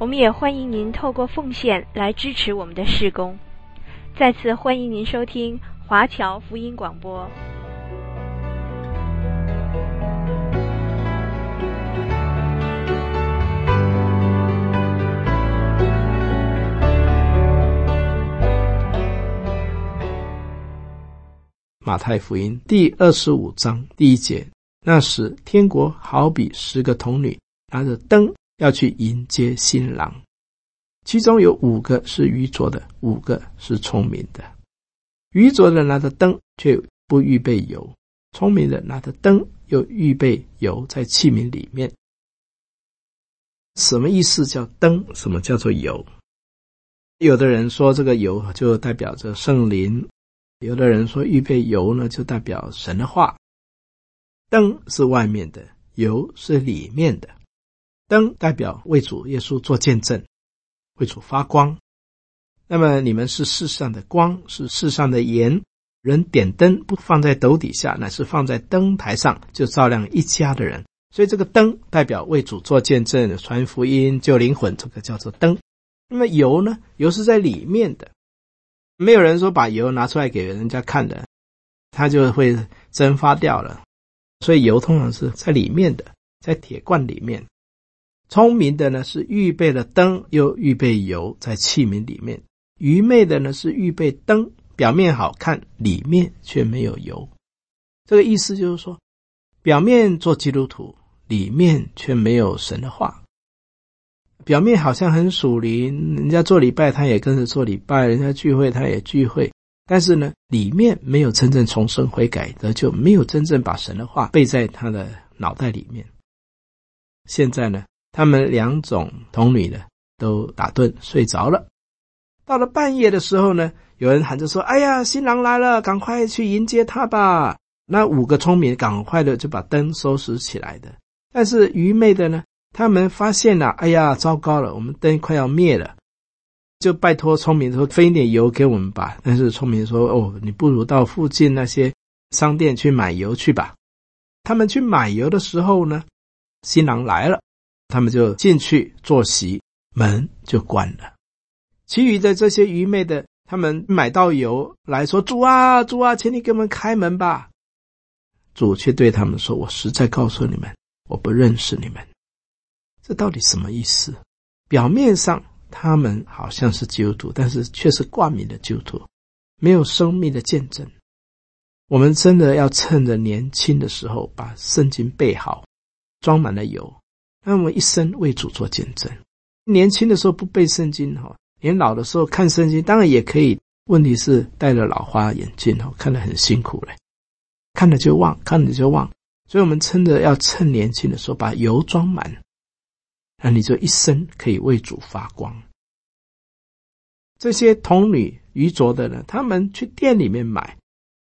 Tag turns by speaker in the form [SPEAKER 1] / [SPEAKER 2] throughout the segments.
[SPEAKER 1] 我们也欢迎您透过奉献来支持我们的事工。再次欢迎您收听华侨福音广播。
[SPEAKER 2] 马太福音第二十五章第一节：那时，天国好比十个童女拿着灯。要去迎接新郎，其中有五个是愚拙的，五个是聪明的。愚拙的拿着灯，却不预备油；聪明的拿着灯，又预备油在器皿里面。什么意思叫灯？什么叫做油？有的人说这个油就代表着圣灵，有的人说预备油呢就代表神的话。灯是外面的，油是里面的。灯代表为主耶稣做见证，为主发光。那么你们是世上的光，是世上的盐。人点灯不放在斗底下，乃是放在灯台上，就照亮一家的人。所以这个灯代表为主做见证、传福音、救灵魂，这个叫做灯。那么油呢？油是在里面的，没有人说把油拿出来给人家看的，它就会蒸发掉了。所以油通常是在里面的，在铁罐里面。聪明的呢是预备了灯，又预备油在器皿里面；愚昧的呢是预备灯，表面好看，里面却没有油。这个意思就是说，表面做基督徒，里面却没有神的话。表面好像很属灵，人家做礼拜他也跟着做礼拜，人家聚会他也聚会，但是呢，里面没有真正重生悔改的，就没有真正把神的话背在他的脑袋里面。现在呢？他们两种童女呢，都打盹睡着了。到了半夜的时候呢，有人喊着说：“哎呀，新郎来了，赶快去迎接他吧！”那五个聪明赶快的就把灯收拾起来的。但是愚昧的呢，他们发现了，哎呀，糟糕了，我们灯快要灭了，就拜托聪明说：“分一点油给我们吧。”但是聪明说：“哦，你不如到附近那些商店去买油去吧。”他们去买油的时候呢，新郎来了。他们就进去坐席，门就关了。其余的这些愚昧的，他们买到油来说：“主啊，主啊，请你给我们开门吧。”主却对他们说：“我实在告诉你们，我不认识你们。”这到底什么意思？表面上他们好像是基督徒，但是却是挂名的基督徒，没有生命的见证。我们真的要趁着年轻的时候，把圣经背好，装满了油。那么一生为主做见证，年轻的时候不背圣经哈，年老的时候看圣经当然也可以。问题是戴了老花眼镜哈，看得很辛苦嘞，看了就忘，看了就忘。所以我们趁着要趁年轻的时候把油装满，那你就一生可以为主发光。这些童女愚拙的呢，他们去店里面买，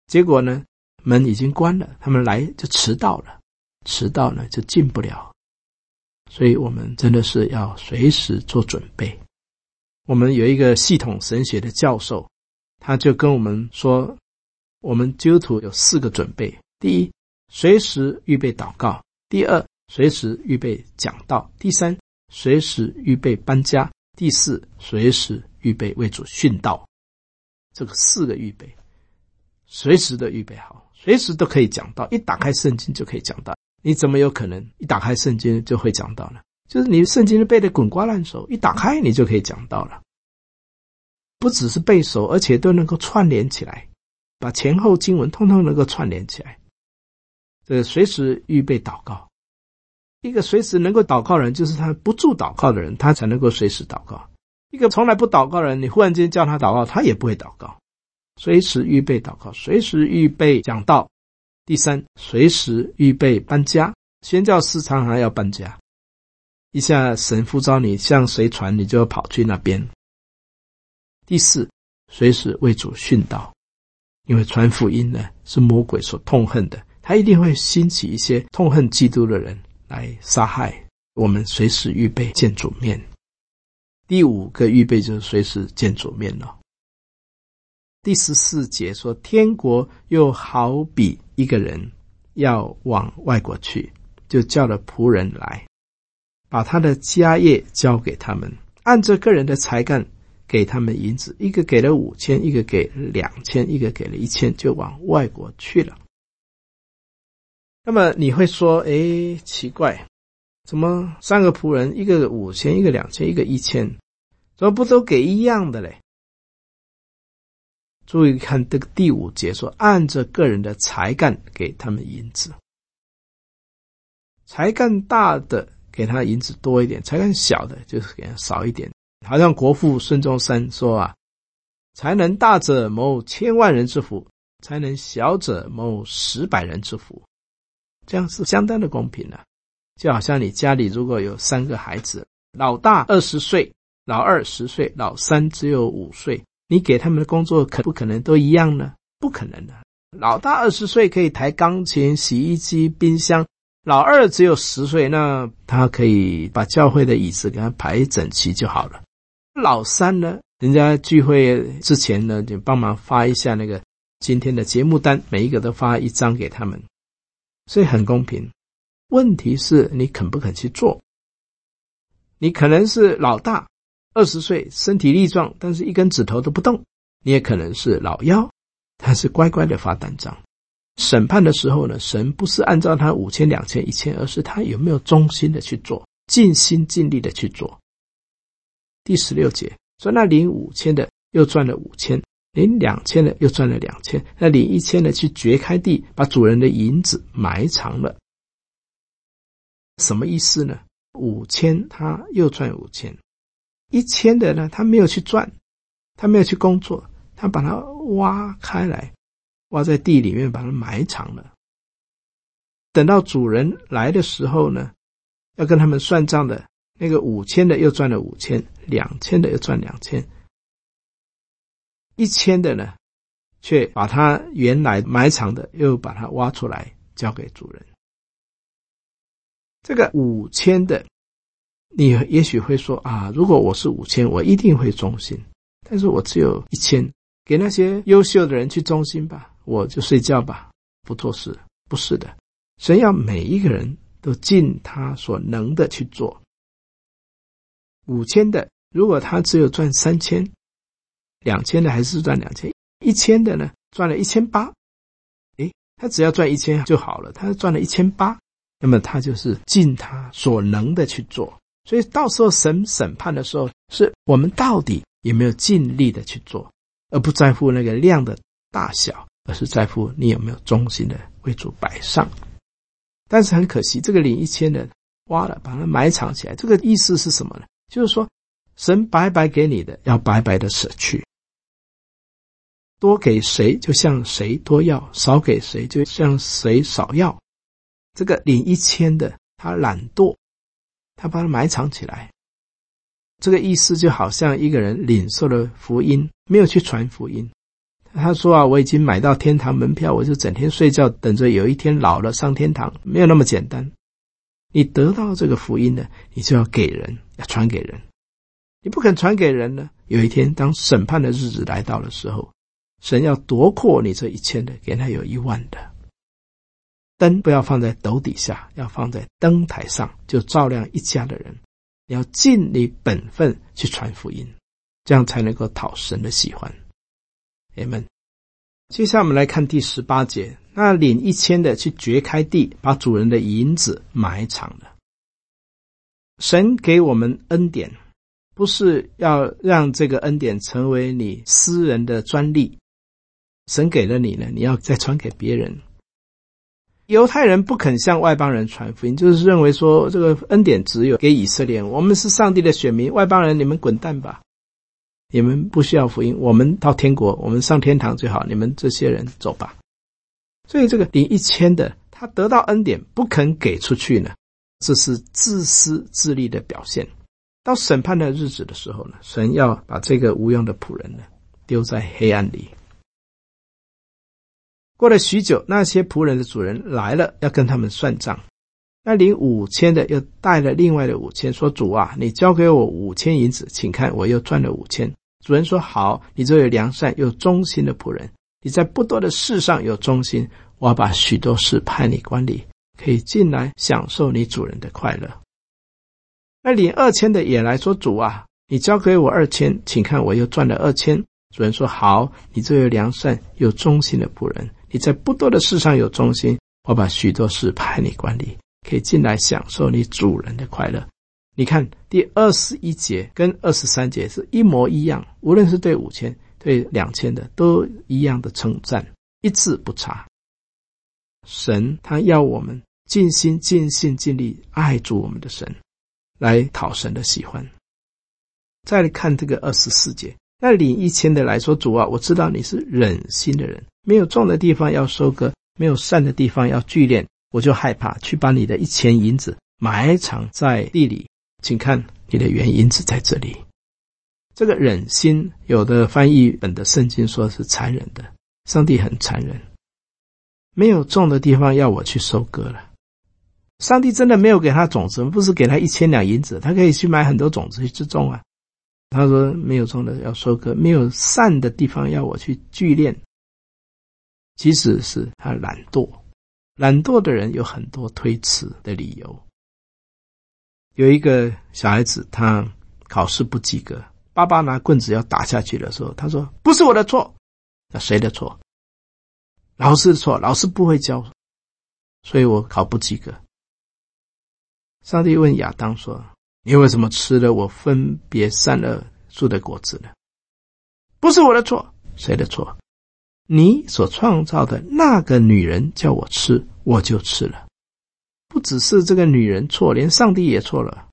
[SPEAKER 2] 结果呢门已经关了，他们来就迟到了，迟到呢就进不了。所以我们真的是要随时做准备。我们有一个系统神学的教授，他就跟我们说，我们基督徒有四个准备：第一，随时预备祷告；第二，随时预备讲道；第三，随时预备搬家；第四，随时预备为主殉道。这个四个预备，随时的预备好，随时都可以讲道，一打开圣经就可以讲道。你怎么有可能一打开圣经就会讲到呢？就是你圣经背得滚瓜烂熟，一打开你就可以讲到了。不只是背熟，而且都能够串联起来，把前后经文通通能够串联起来。这个随时预备祷告，一个随时能够祷告人，就是他不住祷告的人，他才能够随时祷告。一个从来不祷告的人，你忽然间叫他祷告，他也不会祷告。随时预备祷告，随时预备讲道。第三，随时预备搬家。宣教士常常要搬家，一下神呼召你向谁传，你就要跑去那边。第四，随时为主殉道，因为传福音呢是魔鬼所痛恨的，他一定会兴起一些痛恨基督的人来杀害我们，随时预备见主面。第五个预备就是随时见主面了。第十四节说，天国又好比一个人要往外国去，就叫了仆人来，把他的家业交给他们，按着个人的才干给他们银子，一个给了五千，一个给两千，一个给了一千，就往外国去了。那么你会说，哎，奇怪，怎么三个仆人，一个五千，一个两千，一个一千，怎么不都给一样的嘞？注意看这个第五节说，按着个人的才干给他们银子，才干大的给他银子多一点，才干小的就是给他少一点。好像国父孙中山说啊，才能大者谋千万人之福，才能小者谋十百人之福，这样是相当的公平的。就好像你家里如果有三个孩子，老大二十岁，老二十岁，老三只有五岁。你给他们的工作可不可能都一样呢？不可能的。老大二十岁可以抬钢琴、洗衣机、冰箱，老二只有十岁，那他可以把教会的椅子给他排整齐就好了。老三呢，人家聚会之前呢，就帮忙发一下那个今天的节目单，每一个都发一张给他们，所以很公平。问题是你肯不肯去做？你可能是老大。二十岁，身体力壮，但是一根指头都不动。你也可能是老妖，他是乖乖的发单张。审判的时候呢，神不是按照他五千、两千、一千，而是他有没有忠心的去做，尽心尽力的去做。第十六节说，那领五千的又赚了五千，领两千的又赚了两千，那领一千的去掘开地，把主人的银子埋藏了。什么意思呢？五千他又赚五千。一千的呢，他没有去赚，他没有去工作，他把它挖开来，挖在地里面，把它埋藏了。等到主人来的时候呢，要跟他们算账的，那个五千的又赚了五千，两千的又赚两千，一千的呢，却把他原来埋藏的又把它挖出来交给主人。这个五千的。你也许会说啊，如果我是五千，我一定会忠心。但是我只有一千，给那些优秀的人去忠心吧，我就睡觉吧，不做事。不是的，神要每一个人都尽他所能的去做。五千的，如果他只有赚三千，两千的还是赚两千，一千的呢，赚了一千八，诶，他只要赚一千就好了，他赚了一千八，那么他就是尽他所能的去做。所以到时候神审判的时候，是我们到底有没有尽力的去做，而不在乎那个量的大小，而是在乎你有没有忠心的为主摆上。但是很可惜，这个领一千的挖了，把它埋藏起来。这个意思是什么呢？就是说，神白白给你的，要白白的舍去；多给谁，就向谁多要；少给谁，就向谁少要。这个领一千的，他懒惰。他把它埋藏起来，这个意思就好像一个人领受了福音，没有去传福音。他说啊，我已经买到天堂门票，我就整天睡觉，等着有一天老了上天堂。没有那么简单。你得到这个福音呢，你就要给人，要传给人。你不肯传给人呢，有一天当审判的日子来到的时候，神要夺过你这一千的，给他有一万的。灯不要放在斗底下，要放在灯台上，就照亮一家的人。你要尽你本分去传福音，这样才能够讨神的喜欢。阿们。接下来我们来看第十八节，那领一千的去掘开地，把主人的银子埋藏了。神给我们恩典，不是要让这个恩典成为你私人的专利。神给了你呢，你要再传给别人。犹太人不肯向外邦人传福音，就是认为说这个恩典只有给以色列，我们是上帝的选民，外邦人你们滚蛋吧，你们不需要福音，我们到天国，我们上天堂最好，你们这些人走吧。所以这个领一千的，他得到恩典不肯给出去呢，这是自私自利的表现。到审判的日子的时候呢，神要把这个无用的仆人呢丢在黑暗里。过了许久，那些仆人的主人来了，要跟他们算账。那领五千的又带了另外的五千，说：“主啊，你交给我五千银子，请看，我又赚了五千。”主人说：“好，你这位良善又忠心的仆人，你在不多的事上有忠心，我把许多事派你管理，可以进来享受你主人的快乐。”那领二千的也来说：“主啊，你交给我二千，请看，我又赚了二千。”主人说：“好，你这位良善又忠心的仆人，你在不多的事上有忠心，我把许多事派你管理。”可以进来享受你主人的快乐。你看第二十一节跟二十三节是一模一样，无论是对五千、对两千的，都一样的称赞，一字不差。神他要我们尽心、尽性、尽力爱主我们的神，来讨神的喜欢。再来看这个二十四节，那领一千的来说：“主啊，我知道你是忍心的人，没有种的地方要收割，没有善的地方要聚敛。”我就害怕去把你的一千银子埋藏在地里，请看你的原银子在这里。这个忍心，有的翻译本的圣经说是残忍的，上帝很残忍，没有种的地方要我去收割了。上帝真的没有给他种子，不是给他一千两银子，他可以去买很多种子去种啊。他说没有种的要收割，没有善的地方要我去聚练，其实是他懒惰。懒惰的人有很多推辞的理由。有一个小孩子，他考试不及格，爸爸拿棍子要打下去的时候，他说：“不是我的错，那谁的错？老师的错，老师不会教，所以我考不及格。”上帝问亚当说：“你为什么吃了我分别善恶树的果子呢？”不是我的错，谁的错？你所创造的那个女人叫我吃，我就吃了。不只是这个女人错，连上帝也错了。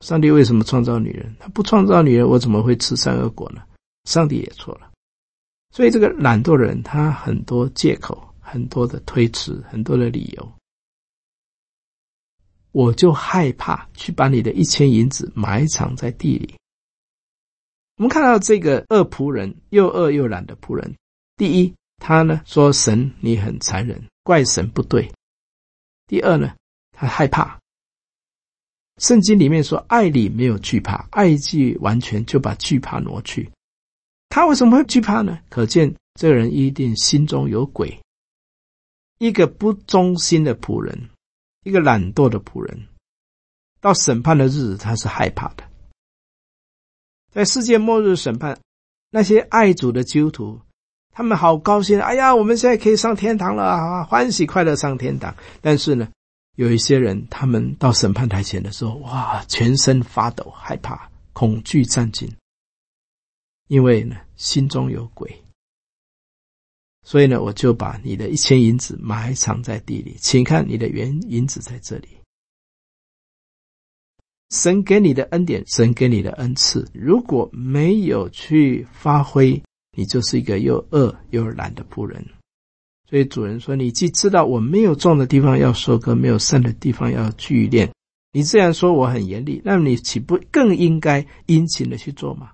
[SPEAKER 2] 上帝为什么创造女人？他不创造女人，我怎么会吃善恶果呢？上帝也错了。所以这个懒惰人，他很多借口，很多的推辞，很多的理由。我就害怕去把你的一千银子埋藏在地里。我们看到这个恶仆人，又恶又懒的仆人。第一，他呢说神你很残忍，怪神不对。第二呢，他害怕。圣经里面说爱里没有惧怕，爱既完全就把惧怕挪去。他为什么会惧怕呢？可见这个人一定心中有鬼。一个不忠心的仆人，一个懒惰的仆人，到审判的日子他是害怕的。在世界末日审判，那些爱主的基督徒。他们好高兴，哎呀，我们现在可以上天堂了啊，欢喜快乐上天堂。但是呢，有一些人，他们到审判台前的时候，哇，全身发抖，害怕、恐惧战惊，因为呢，心中有鬼。所以呢，我就把你的一千银子埋藏在地里，请看你的原银子在这里。神给你的恩典，神给你的恩赐，如果没有去发挥。你就是一个又恶又懒的仆人，所以主人说：“你既知道我没有种的地方要收割，没有善的地方要聚敛，你这样说我很严厉，那你岂不更应该殷勤的去做吗？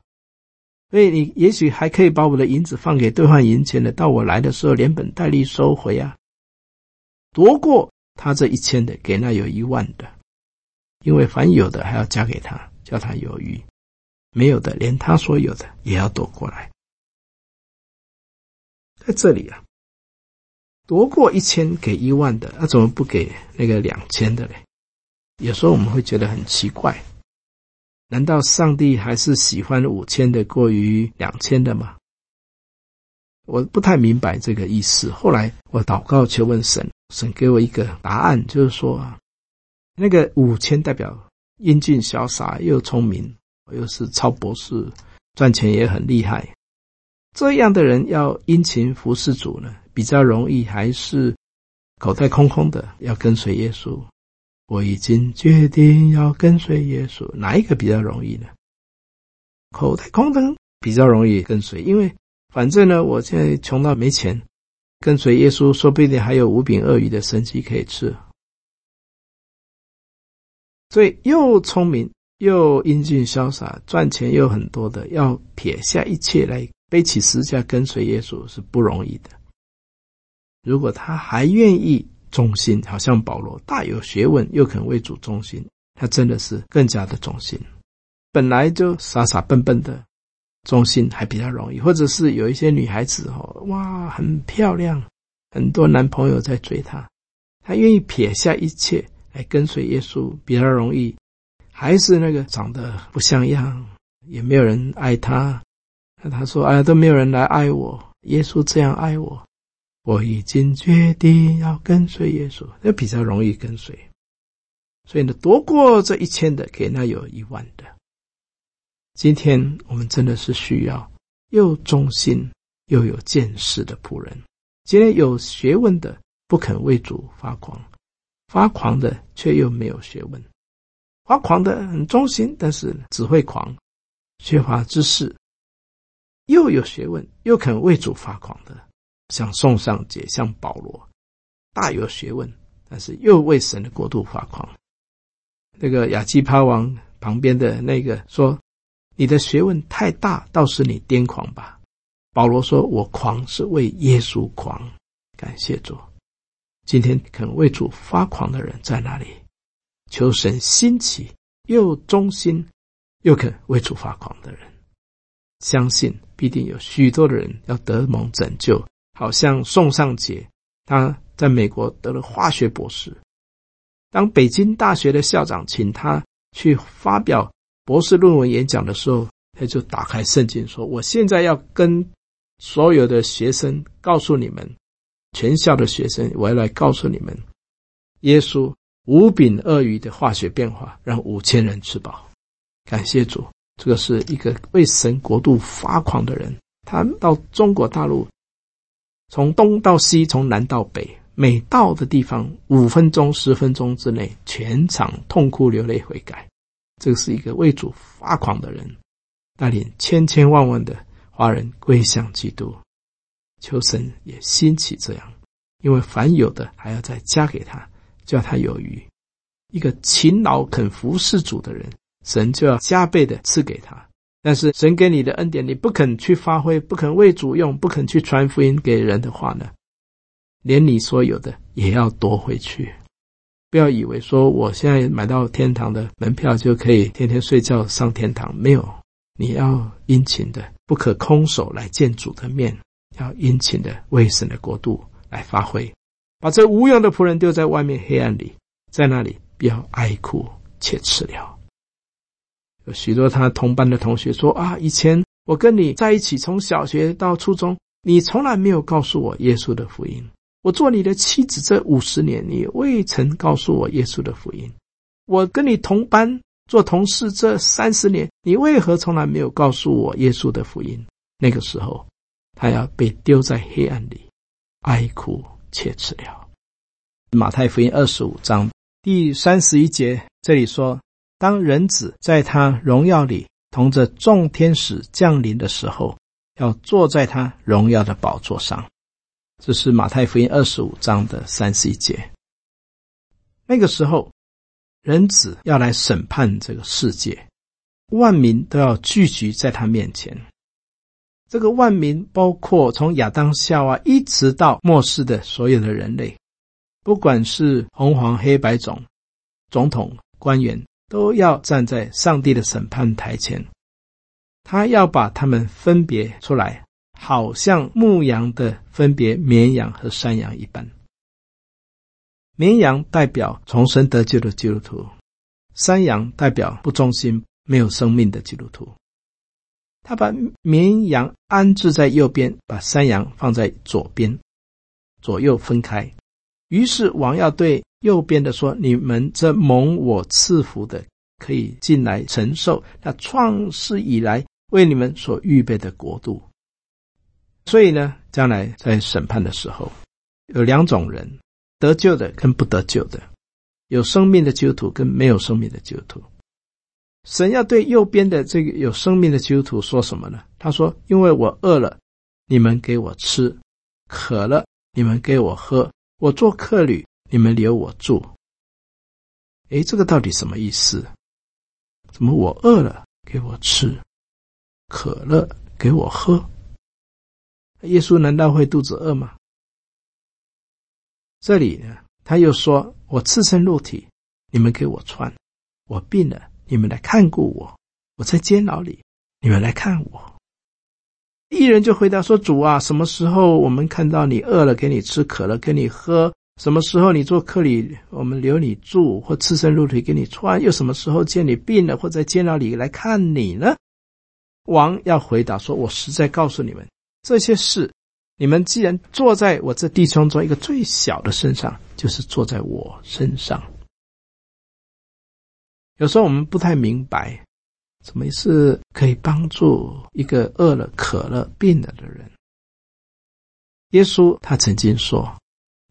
[SPEAKER 2] 所以你也许还可以把我的银子放给兑换银钱的，到我来的时候连本带利收回啊，夺过他这一千的，给那有一万的，因为凡有的还要加给他，叫他有余；没有的，连他所有的也要夺过来。”在这里啊，夺过一千给一万的，那怎么不给那个两千的嘞？有时候我们会觉得很奇怪，难道上帝还是喜欢五千的过于两千的吗？我不太明白这个意思。后来我祷告求问神，神给我一个答案，就是说啊，那个五千代表英俊潇洒又聪明，又是超博士，赚钱也很厉害。这样的人要殷勤服侍主呢，比较容易，还是口袋空空的要跟随耶稣？我已经决定要跟随耶稣，哪一个比较容易呢？口袋空的比较容易跟随，因为反正呢，我现在穷到没钱，跟随耶稣，说不定还有五饼二鱼的神迹可以吃。所以又聪明又英俊潇洒，赚钱又很多的，要撇下一切来背起十字架跟随耶稣是不容易的。如果他还愿意忠心，好像保罗大有学问，又肯为主忠心，他真的是更加的忠心。本来就傻傻笨笨的，忠心还比较容易。或者是有一些女孩子哦，哇，很漂亮，很多男朋友在追她，她愿意撇下一切来跟随耶稣，比较容易。还是那个长得不像样，也没有人爱她。那她说：“哎，都没有人来爱我，耶稣这样爱我。”我已经决定要跟随耶稣，那比较容易跟随。所以呢，多过这一千的，给那有一万的。今天我们真的是需要又忠心又有见识的仆人。今天有学问的不肯为主发狂，发狂的却又没有学问。发狂的很忠心，但是只会狂，缺乏知识；又有学问又肯为主发狂的。像宋尚节，像保罗，大有学问，但是又为神的国度发狂。那个亚基帕王旁边的那个说：“你的学问太大，倒是你癫狂吧。”保罗说：“我狂是为耶稣狂。”感谢主，今天肯为主发狂的人在哪里？求神兴起又忠心又肯为主发狂的人，相信必定有许多的人要得蒙拯救。好像宋尚杰，他在美国得了化学博士。当北京大学的校长请他去发表博士论文演讲的时候，他就打开圣经说：“我现在要跟所有的学生告诉你们，全校的学生，我要来告诉你们，耶稣五饼二鱼的化学变化，让五千人吃饱。感谢主，这个是一个为神国度发狂的人。他到中国大陆。”从东到西，从南到北，每到的地方，五分钟、十分钟之内，全场痛哭流泪悔改。这是一个为主发狂的人，带领千千万万的华人归向基督。求神也兴起这样，因为凡有的还要再加给他，叫他有余。一个勤劳肯服侍主的人，神就要加倍的赐给他。但是神给你的恩典，你不肯去发挥，不肯为主用，不肯去传福音给人的话呢，连你所有的也要夺回去。不要以为说我现在买到天堂的门票就可以天天睡觉上天堂，没有，你要殷勤的，不可空手来见主的面，要殷勤的为神的国度来发挥，把这无用的仆人丢在外面黑暗里，在那里不要哀哭且吃了。有许多他同班的同学说：“啊，以前我跟你在一起，从小学到初中，你从来没有告诉我耶稣的福音。我做你的妻子这五十年，你未曾告诉我耶稣的福音。我跟你同班做同事这三十年，你为何从来没有告诉我耶稣的福音？”那个时候，他要被丢在黑暗里，哀哭切齿了。马太福音二十五章第三十一节，这里说。当人子在他荣耀里同着众天使降临的时候，要坐在他荣耀的宝座上。这是马太福音二十五章的三十一节。那个时候，人子要来审判这个世界，万民都要聚集在他面前。这个万民包括从亚当夏娃一直到末世的所有的人类，不管是红黄黑白种、总统、官员。都要站在上帝的审判台前，他要把他们分别出来，好像牧羊的分别绵羊和山羊一般。绵羊代表重生得救的基督徒，山羊代表不忠心、没有生命的基督徒。他把绵羊安置在右边，把山羊放在左边，左右分开。于是王要对右边的说：“你们这蒙我赐福的，可以进来承受那创世以来为你们所预备的国度。”所以呢，将来在审判的时候，有两种人：得救的跟不得救的；有生命的基督徒跟没有生命的基督徒。神要对右边的这个有生命的基督徒说什么呢？他说：“因为我饿了，你们给我吃；渴了，你们给我喝；我做客旅。”你们留我住，哎，这个到底什么意思？怎么我饿了给我吃，渴了给我喝？耶稣难道会肚子饿吗？这里呢，他又说：“我赤身露体，你们给我穿；我病了，你们来看顾我；我在监牢里，你们来看我。”一人就回答说：“主啊，什么时候我们看到你饿了给你吃，渴了给你喝？”什么时候你做客里，我们留你住，或赤身露体给你穿？又什么时候见你病了，或在监牢里来看你呢？王要回答说：“我实在告诉你们，这些事，你们既然坐在我这弟兄中一个最小的身上，就是坐在我身上。”有时候我们不太明白，什么是可以帮助一个饿了、渴了、病了的人。耶稣他曾经说。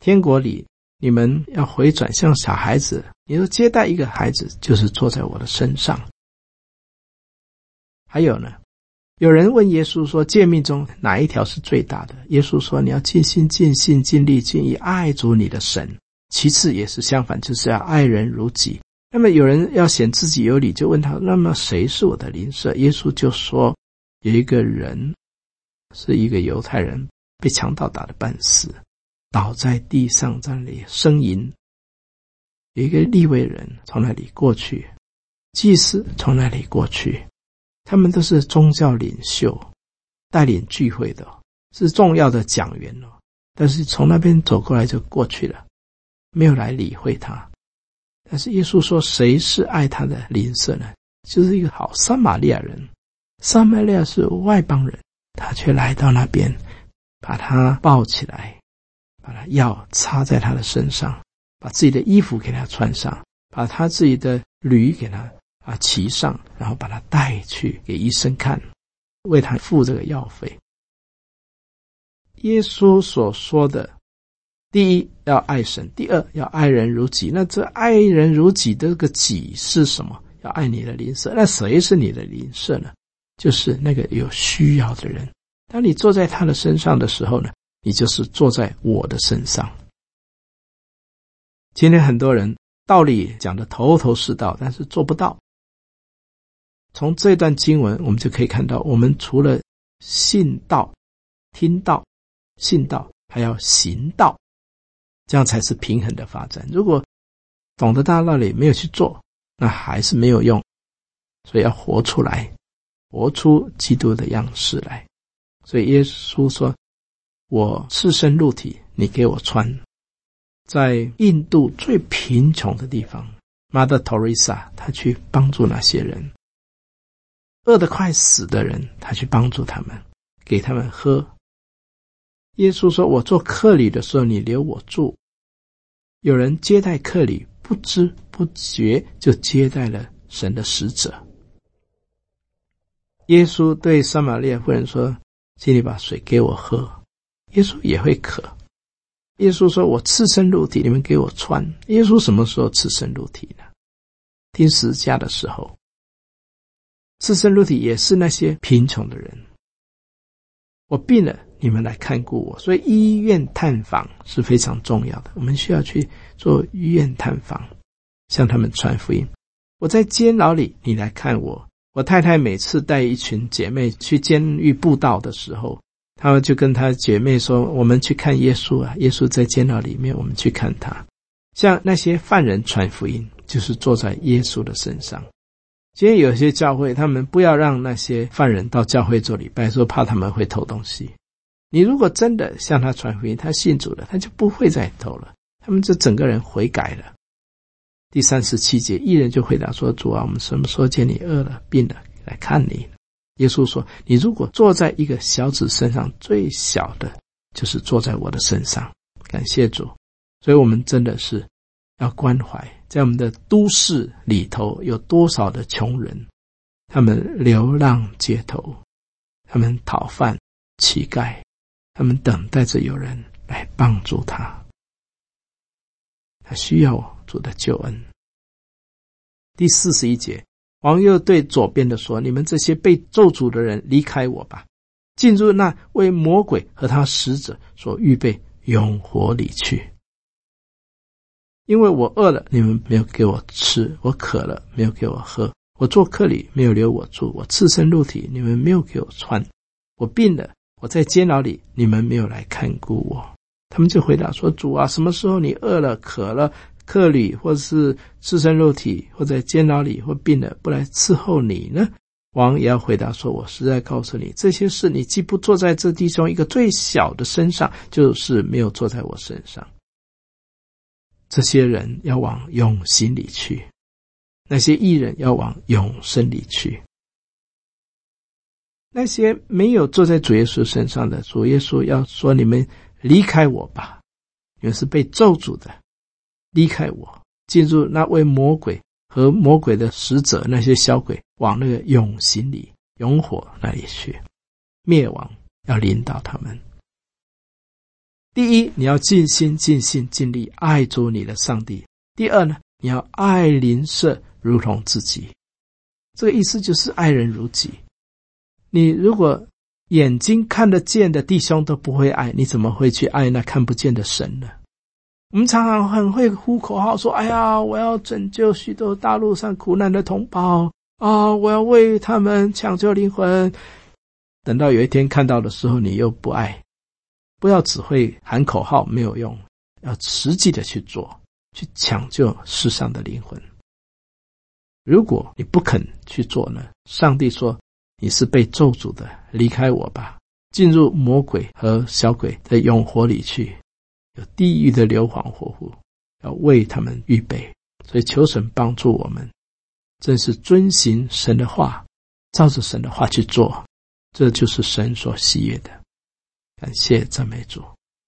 [SPEAKER 2] 天国里，你们要回转像小孩子。你说接待一个孩子，就是坐在我的身上。还有呢，有人问耶稣说：“诫命中哪一条是最大的？”耶稣说：“你要尽心、尽性、尽力、尽意爱主你的神。其次也是相反，就是要爱人如己。”那么有人要显自己有理，就问他：“那么谁是我的邻舍？”耶稣就说：“有一个人，是一个犹太人，被强盗打得半死。”倒在地上，在那里呻吟。有一个利未人从那里过去，祭司从那里过去，他们都是宗教领袖，带领聚会的，是重要的讲员哦。但是从那边走过来就过去了，没有来理会他。但是耶稣说：“谁是爱他的邻舍呢？就是一个好撒玛利亚人。撒玛利亚是外邦人，他却来到那边，把他抱起来。”把他药擦在他的身上，把自己的衣服给他穿上，把他自己的驴给他啊骑上，然后把他带去给医生看，为他付这个药费。耶稣所说的，第一要爱神，第二要爱人如己。那这爱人如己的这个己是什么？要爱你的邻舍。那谁是你的邻舍呢？就是那个有需要的人。当你坐在他的身上的时候呢，你就是坐在我的身上。今天很多人道理讲得头头是道，但是做不到。从这段经文，我们就可以看到，我们除了信道、听道、信道，还要行道，这样才是平衡的发展。如果懂得大道理没有去做，那还是没有用。所以要活出来，活出基督的样式来。所以耶稣说。我赤身露体，你给我穿。在印度最贫穷的地方，Mother Teresa，他去帮助那些人，饿得快死的人，他去帮助他们，给他们喝。耶稣说：“我做客旅的时候，你留我住。”有人接待客旅，不知不觉就接待了神的使者。耶稣对撒玛利亚夫人说：“请你把水给我喝。”耶稣也会渴。耶稣说：“我赤身露体，你们给我穿。”耶稣什么时候赤身露体呢？钉十字架的时候，赤身露体也是那些贫穷的人。我病了，你们来看顾我。所以医院探访是非常重要的。我们需要去做医院探访，向他们传福音。我在监牢里，你来看我。我太太每次带一群姐妹去监狱布道的时候。他们就跟他姐妹说：“我们去看耶稣啊！耶稣在监牢里面，我们去看他。像那些犯人传福音，就是坐在耶稣的身上。今天有些教会，他们不要让那些犯人到教会做礼拜，说怕他们会偷东西。你如果真的向他传福音，他信主了，他就不会再偷了。他们就整个人悔改了。第三十七节，一人就回答说：主啊，我们什么时候见你饿了、病了来看你？”耶稣说：“你如果坐在一个小子身上，最小的，就是坐在我的身上。感谢主，所以我们真的是要关怀，在我们的都市里头有多少的穷人，他们流浪街头，他们讨饭乞丐，他们等待着有人来帮助他，他需要主的救恩。”第四十一节。王又对左边的说：“你们这些被咒诅的人，离开我吧，进入那为魔鬼和他使者所预备永活里去。因为我饿了，你们没有给我吃；我渴了，没有给我喝；我做客里没有留我住，我赤身露体，你们没有给我穿，我病了，我在监牢里，你们没有来看顾我。他们就回答说：“主啊，什么时候你饿了、渴了，客旅或者是赤身肉体，或在监牢里或病了，不来伺候你呢？”王也要回答说：“我实在告诉你，这些事你既不做在这弟兄一个最小的身上，就是没有做在我身上。这些人要往永心里去，那些艺人要往永生里去。那些没有坐在主耶稣身上的，主耶稣要说：你们离开我吧，你们是被咒诅的，离开我，进入那位魔鬼。”和魔鬼的使者，那些小鬼往那个永刑里、永火那里去，灭亡要领导他们。第一，你要尽心、尽心、尽力爱主你的上帝；第二呢，你要爱邻舍如同自己。这个意思就是爱人如己。你如果眼睛看得见的弟兄都不会爱，你怎么会去爱那看不见的神呢？我们常常很会呼口号，说：“哎呀，我要拯救许多大陆上苦难的同胞啊！我要为他们抢救灵魂。”等到有一天看到的时候，你又不爱，不要只会喊口号没有用，要实际的去做，去抢救世上的灵魂。如果你不肯去做呢？上帝说：“你是被咒诅的，离开我吧，进入魔鬼和小鬼的永火里去。”有地狱的硫磺火湖，要为他们预备，所以求神帮助我们，正是遵行神的话，照着神的话去做，这就是神所喜悦的。感谢赞美主。